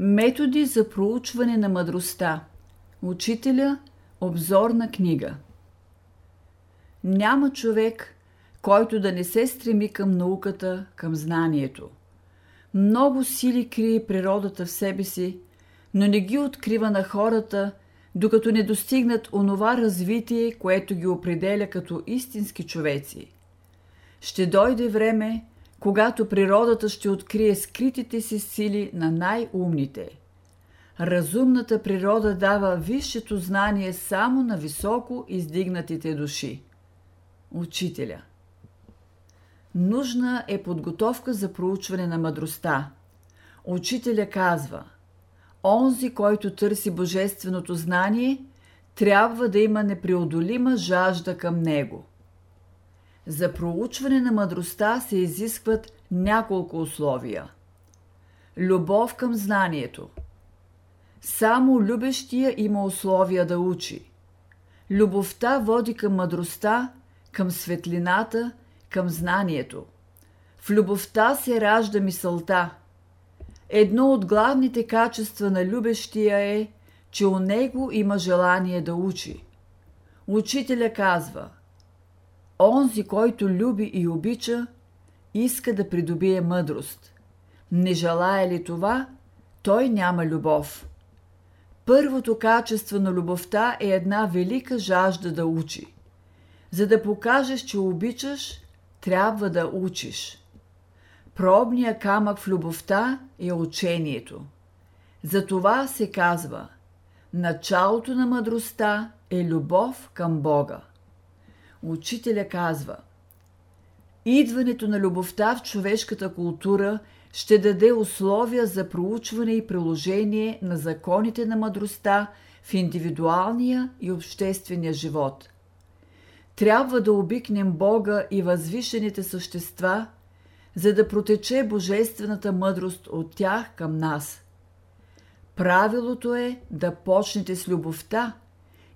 Методи за проучване на мъдростта. Учителя – обзорна книга. Няма човек, който да не се стреми към науката, към знанието. Много сили крие природата в себе си, но не ги открива на хората, докато не достигнат онова развитие, което ги определя като истински човеци. Ще дойде време, когато природата ще открие скритите си сили на най-умните. Разумната природа дава висшето знание само на високо издигнатите души. Учителя Нужна е подготовка за проучване на мъдростта. Учителя казва Онзи, който търси божественото знание, трябва да има непреодолима жажда към него – за проучване на мъдростта се изискват няколко условия. Любов към знанието. Само любещия има условия да учи. Любовта води към мъдростта, към светлината, към знанието. В любовта се ражда мисълта. Едно от главните качества на любещия е, че у него има желание да учи. Учителя казва – Онзи, който люби и обича, иска да придобие мъдрост. Не желая ли това, той няма любов. Първото качество на любовта е една велика жажда да учи. За да покажеш, че обичаш, трябва да учиш. Пробният камък в любовта е учението. Затова се казва – началото на мъдростта е любов към Бога. Учителя казва Идването на любовта в човешката култура ще даде условия за проучване и приложение на законите на мъдростта в индивидуалния и обществения живот. Трябва да обикнем Бога и възвишените същества, за да протече божествената мъдрост от тях към нас. Правилото е да почнете с любовта –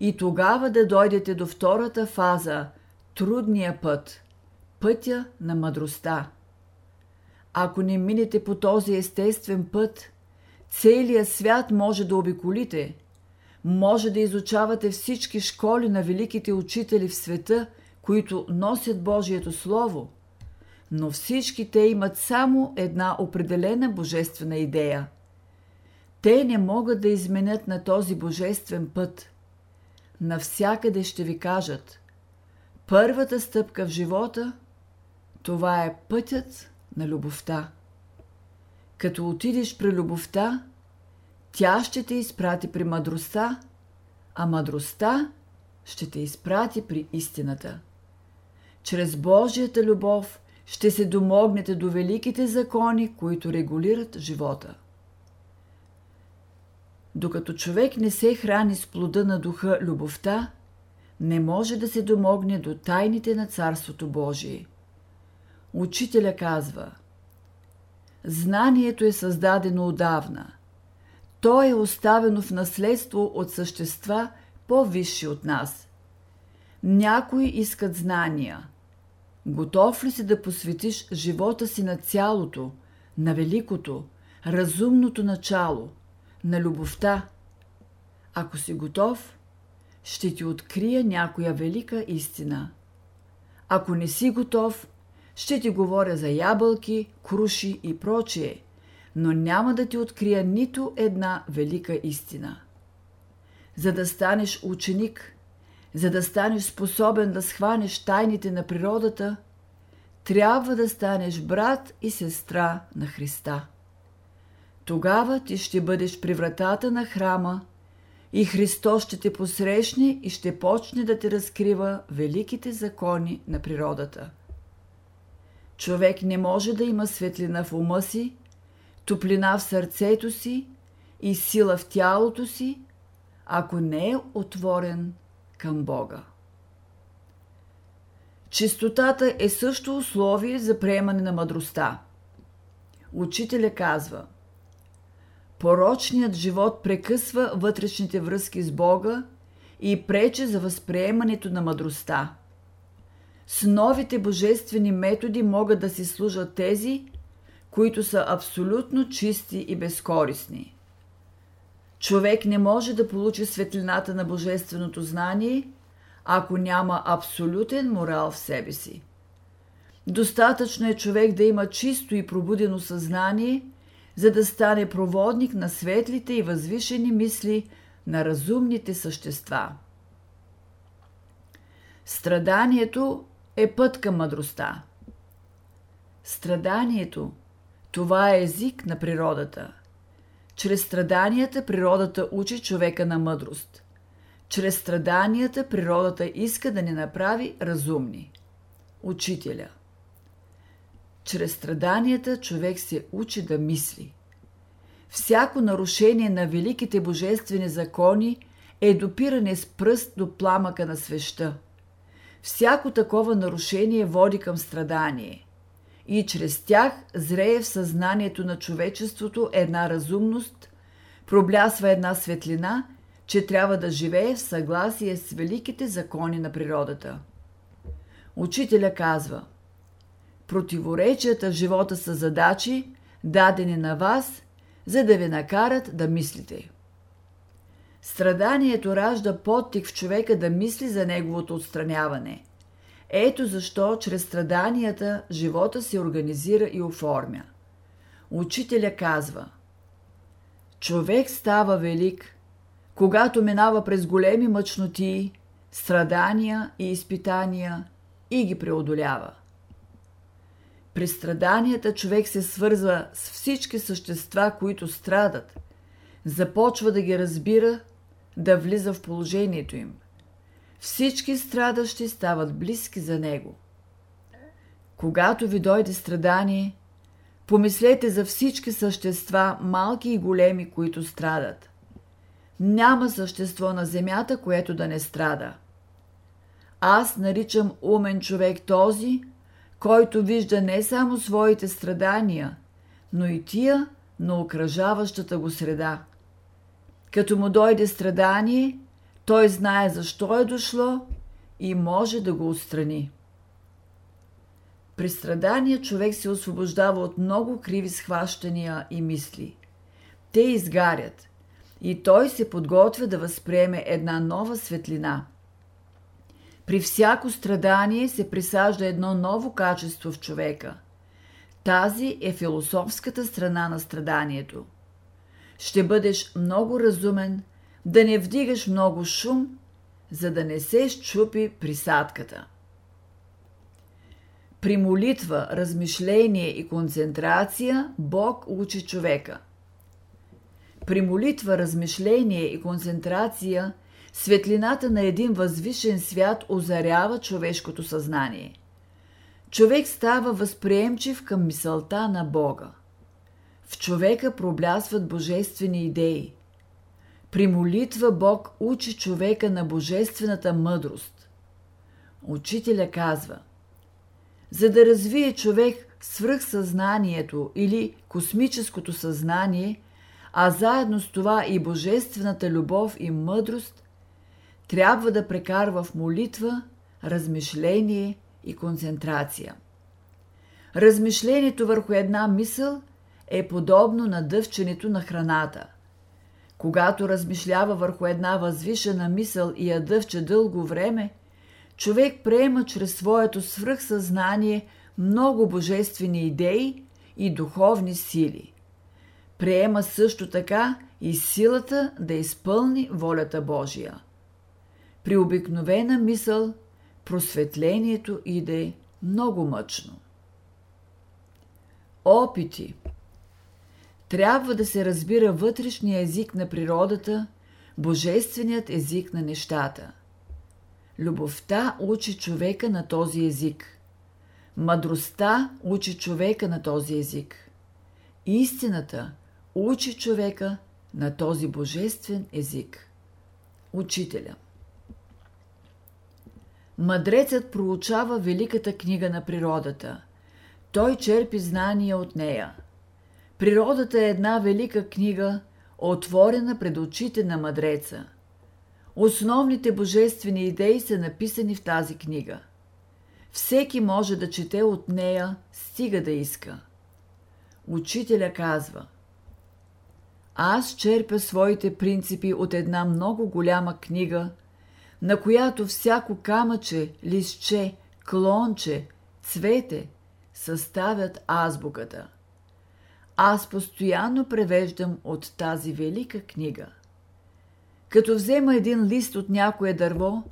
и тогава да дойдете до втората фаза – трудния път, пътя на мъдростта. Ако не минете по този естествен път, целият свят може да обиколите, може да изучавате всички школи на великите учители в света, които носят Божието Слово, но всички те имат само една определена божествена идея. Те не могат да изменят на този божествен път – навсякъде ще ви кажат първата стъпка в живота това е пътят на любовта. Като отидеш при любовта, тя ще те изпрати при мъдростта, а мъдростта ще те изпрати при истината. Чрез Божията любов ще се домогнете до великите закони, които регулират живота. Докато човек не се храни с плода на духа любовта, не може да се домогне до тайните на Царството Божие. Учителя казва Знанието е създадено отдавна. То е оставено в наследство от същества по-висши от нас. Някои искат знания. Готов ли си да посветиш живота си на цялото, на великото, разумното начало – на любовта. Ако си готов, ще ти открия някоя велика истина. Ако не си готов, ще ти говоря за ябълки, круши и прочие, но няма да ти открия нито една велика истина. За да станеш ученик, за да станеш способен да схванеш тайните на природата, трябва да станеш брат и сестра на Христа. Тогава ти ще бъдеш при вратата на храма и Христос ще те посрещне и ще почне да те разкрива великите закони на природата. Човек не може да има светлина в ума си, топлина в сърцето си и сила в тялото си, ако не е отворен към Бога. Чистотата е също условие за приемане на мъдростта. Учителя казва – Порочният живот прекъсва вътрешните връзки с Бога и пречи за възприемането на мъдростта. С новите божествени методи могат да си служат тези, които са абсолютно чисти и безкорисни. Човек не може да получи светлината на божественото знание, ако няма абсолютен морал в себе си. Достатъчно е човек да има чисто и пробудено съзнание, за да стане проводник на светлите и възвишени мисли на разумните същества. Страданието е път към мъдростта. Страданието – това е език на природата. Чрез страданията природата учи човека на мъдрост. Чрез страданията природата иска да ни направи разумни. Учителя – чрез страданията човек се учи да мисли. Всяко нарушение на великите божествени закони е допиране с пръст до пламъка на свеща. Всяко такова нарушение води към страдание. И чрез тях зрее в съзнанието на човечеството една разумност, проблясва една светлина, че трябва да живее в съгласие с великите закони на природата. Учителя казва – Противоречията в живота са задачи, дадени на вас, за да ви накарат да мислите. Страданието ражда подтик в човека да мисли за неговото отстраняване. Ето защо чрез страданията живота се организира и оформя. Учителя казва Човек става велик, когато минава през големи мъчноти, страдания и изпитания и ги преодолява. При страданията човек се свързва с всички същества, които страдат. Започва да ги разбира, да влиза в положението им. Всички страдащи стават близки за него. Когато ви дойде страдание, помислете за всички същества, малки и големи, които страдат. Няма същество на земята, което да не страда. Аз наричам умен човек този, който вижда не само своите страдания, но и тия на окръжаващата го среда. Като му дойде страдание, той знае защо е дошло и може да го отстрани. При страдания човек се освобождава от много криви схващания и мисли. Те изгарят и той се подготвя да възприеме една нова светлина – при всяко страдание се присажда едно ново качество в човека. Тази е философската страна на страданието. Ще бъдеш много разумен, да не вдигаш много шум, за да не се щупи присадката. При молитва, размишление и концентрация Бог учи човека. При молитва, размишление и концентрация – Светлината на един възвишен свят озарява човешкото съзнание. Човек става възприемчив към мисълта на Бога. В човека проблясват божествени идеи. При молитва Бог учи човека на божествената мъдрост. Учителя казва За да развие човек свръхсъзнанието или космическото съзнание, а заедно с това и божествената любов и мъдрост, трябва да прекарва в молитва, размишление и концентрация. Размишлението върху една мисъл е подобно на дъвченето на храната. Когато размишлява върху една възвишена мисъл и я дъвче дълго време, човек приема чрез своето свръхсъзнание много божествени идеи и духовни сили. Приема също така и силата да изпълни волята Божия. При обикновена мисъл просветлението иде много мъчно. Опити Трябва да се разбира вътрешния език на природата, божественият език на нещата. Любовта учи човека на този език. Мъдростта учи човека на този език. Истината учи човека на този божествен език. Учителя – Мъдрецът проучава великата книга на природата. Той черпи знания от нея. Природата е една велика книга, отворена пред очите на мъдреца. Основните божествени идеи са написани в тази книга. Всеки може да чете от нея, стига да иска. Учителя казва аз черпя своите принципи от една много голяма книга, на която всяко камъче, листче, клонче, цвете съставят азбуката. Аз постоянно превеждам от тази велика книга. Като взема един лист от някое дърво,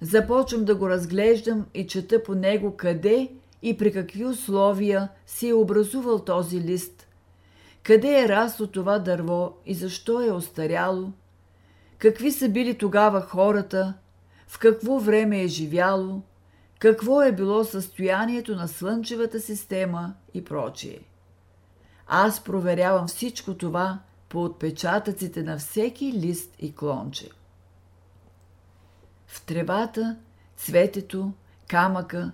започвам да го разглеждам и чета по него къде и при какви условия си е образувал този лист, къде е расло това дърво и защо е остаряло, какви са били тогава хората, в какво време е живяло, какво е било състоянието на Слънчевата система и прочие. Аз проверявам всичко това по отпечатъците на всеки лист и клонче. В тревата, цветето, камъка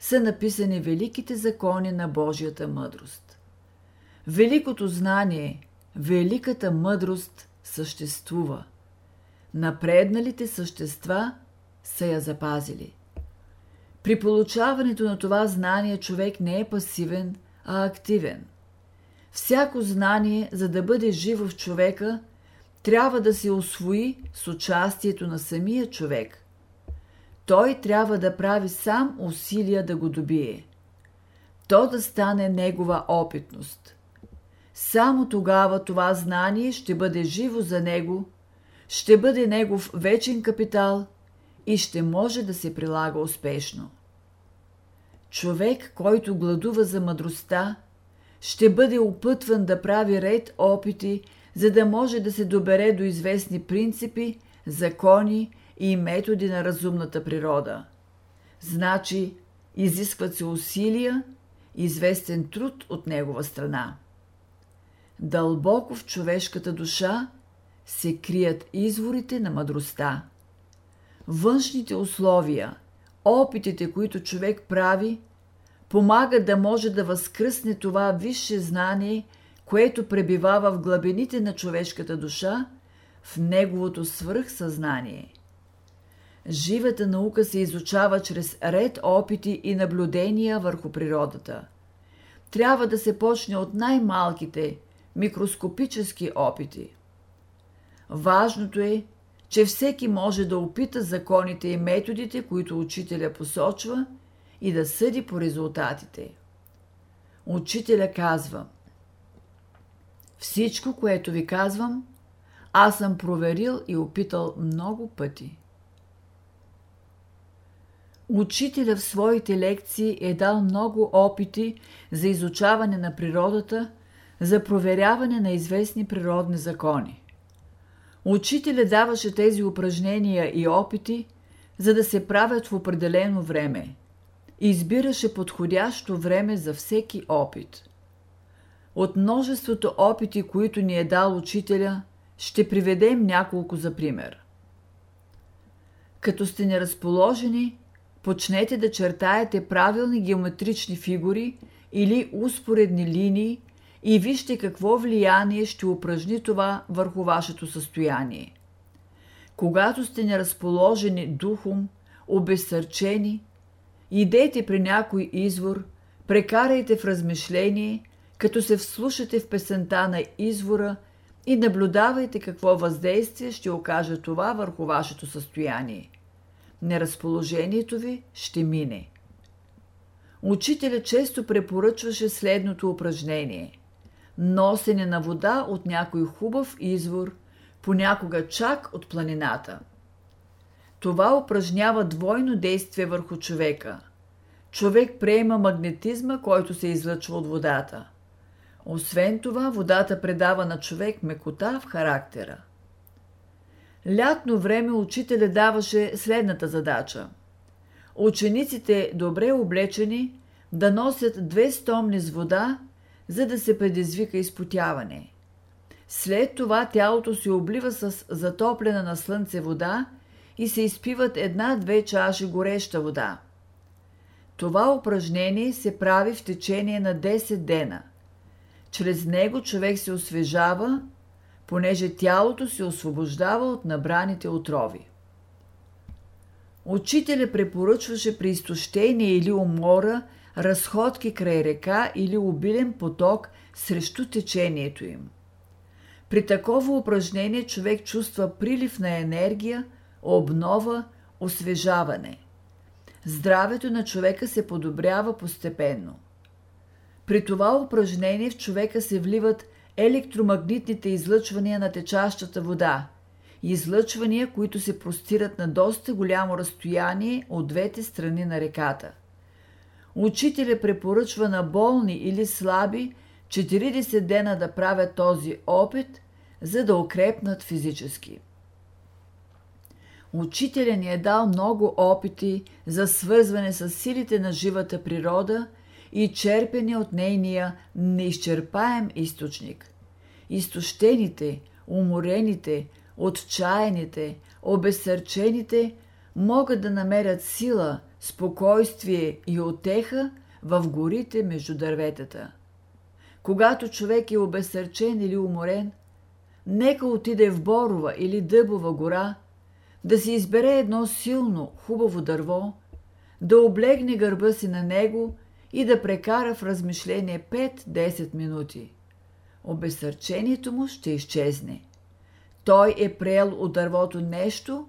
са написани великите закони на Божията мъдрост. Великото знание, великата мъдрост съществува. Напредналите същества са я запазили. При получаването на това знание човек не е пасивен, а активен. Всяко знание, за да бъде живо в човека, трябва да се освои с участието на самия човек. Той трябва да прави сам усилия да го добие. То да стане негова опитност. Само тогава това знание ще бъде живо за него, ще бъде негов вечен капитал и ще може да се прилага успешно. Човек, който гладува за мъдростта, ще бъде опътван да прави ред опити, за да може да се добере до известни принципи, закони и методи на разумната природа. Значи, изискват се усилия, известен труд от негова страна. Дълбоко в човешката душа се крият изворите на мъдростта. Външните условия, опитите, които човек прави, помага да може да възкръсне това висше знание, което пребивава в глъбините на човешката душа, в неговото свръхсъзнание. Живата наука се изучава чрез ред опити и наблюдения върху природата. Трябва да се почне от най-малките, микроскопически опити. Важното е, че всеки може да опита законите и методите, които учителя посочва – и да съди по резултатите. Учителя казва Всичко, което ви казвам, аз съм проверил и опитал много пъти. Учителя в своите лекции е дал много опити за изучаване на природата, за проверяване на известни природни закони. Учителя даваше тези упражнения и опити, за да се правят в определено време – избираше подходящо време за всеки опит. От множеството опити, които ни е дал учителя, ще приведем няколко за пример. Като сте неразположени, почнете да чертаете правилни геометрични фигури или успоредни линии и вижте какво влияние ще упражни това върху вашето състояние. Когато сте неразположени духом, обесърчени, Идете при някой извор, прекарайте в размишление, като се вслушате в песента на извора и наблюдавайте какво въздействие ще окаже това върху вашето състояние. Неразположението ви ще мине. Учителя често препоръчваше следното упражнение – носене на вода от някой хубав извор, понякога чак от планината – това упражнява двойно действие върху човека. Човек приема магнетизма, който се излъчва от водата. Освен това, водата предава на човек мекота в характера. Лятно време учителя даваше следната задача. Учениците, добре облечени, да носят две стомни с вода, за да се предизвика изпотяване. След това тялото се облива с затоплена на слънце вода – и се изпиват една-две чаши гореща вода. Това упражнение се прави в течение на 10 дена. Чрез него човек се освежава, понеже тялото се освобождава от набраните отрови. Учителя препоръчваше при изтощение или умора разходки край река или обилен поток срещу течението им. При такова упражнение човек чувства прилив на енергия, обнова, освежаване. Здравето на човека се подобрява постепенно. При това упражнение в човека се вливат електромагнитните излъчвания на течащата вода, излъчвания, които се простират на доста голямо разстояние от двете страни на реката. Учителя препоръчва на болни или слаби 40 дена да правят този опит, за да укрепнат физически. Учителя ни е дал много опити за свързване с силите на живата природа и черпене от нейния неизчерпаем източник. Изтощените, уморените, отчаяните, обесърчените могат да намерят сила, спокойствие и отеха в горите между дърветата. Когато човек е обесърчен или уморен, нека отиде в Борова или Дъбова гора, да си избере едно силно, хубаво дърво, да облегне гърба си на него и да прекара в размишление 5-10 минути. Обесърчението му ще изчезне. Той е приел от дървото нещо,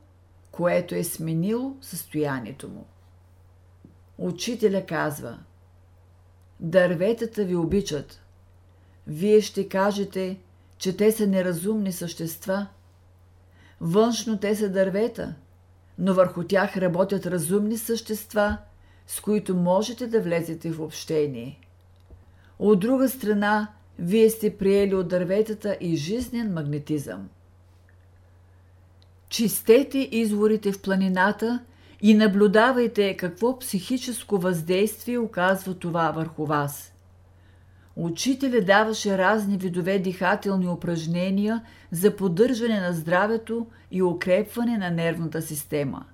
което е сменило състоянието му. Учителя казва Дърветата ви обичат. Вие ще кажете, че те са неразумни същества. Външно те са дървета, но върху тях работят разумни същества, с които можете да влезете в общение. От друга страна, вие сте приели от дърветата и жизнен магнетизъм. Чистете изворите в планината и наблюдавайте какво психическо въздействие оказва това върху вас. Учителя даваше разни видове дихателни упражнения за поддържане на здравето и укрепване на нервната система.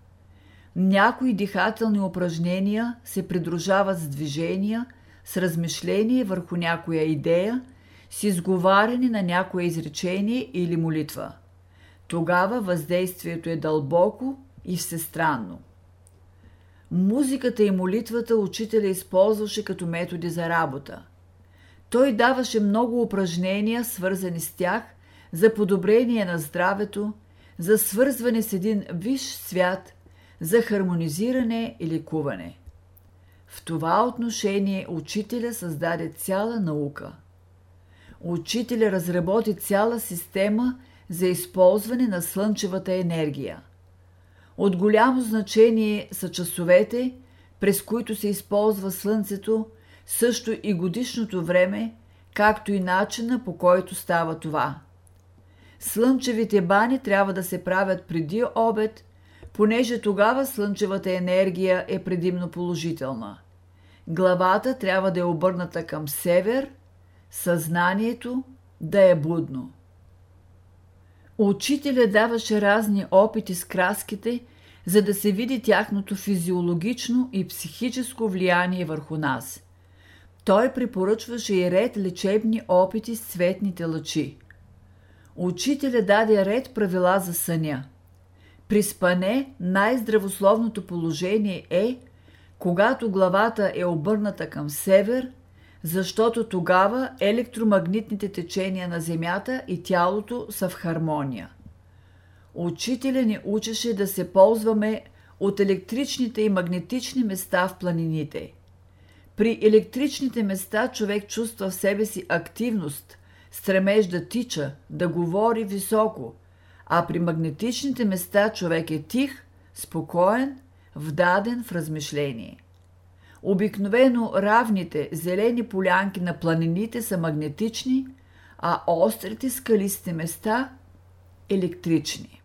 Някои дихателни упражнения се придружават с движения, с размишление върху някоя идея, с изговаряне на някое изречение или молитва – тогава въздействието е дълбоко и всестранно. Музиката и молитвата учителя използваше като методи за работа. Той даваше много упражнения, свързани с тях, за подобрение на здравето, за свързване с един виш свят, за хармонизиране и лекуване. В това отношение учителя създаде цяла наука. Учителя разработи цяла система за използване на слънчевата енергия. От голямо значение са часовете, през които се използва Слънцето, също и годишното време, както и начина по който става това. Слънчевите бани трябва да се правят преди обед, понеже тогава слънчевата енергия е предимно положителна. Главата трябва да е обърната към север, съзнанието да е будно. Учителя даваше разни опити с краските, за да се види тяхното физиологично и психическо влияние върху нас. Той препоръчваше и ред лечебни опити с цветните лъчи. Учителя даде ред правила за съня. При спане най-здравословното положение е, когато главата е обърната към север – защото тогава електромагнитните течения на Земята и тялото са в хармония. Учителя ни учеше да се ползваме от електричните и магнетични места в планините. При електричните места човек чувства в себе си активност, стремеж да тича, да говори високо, а при магнетичните места човек е тих, спокоен, вдаден в размишление. Обикновено равните зелени полянки на планините са магнетични, а острите скалисти места – електрични.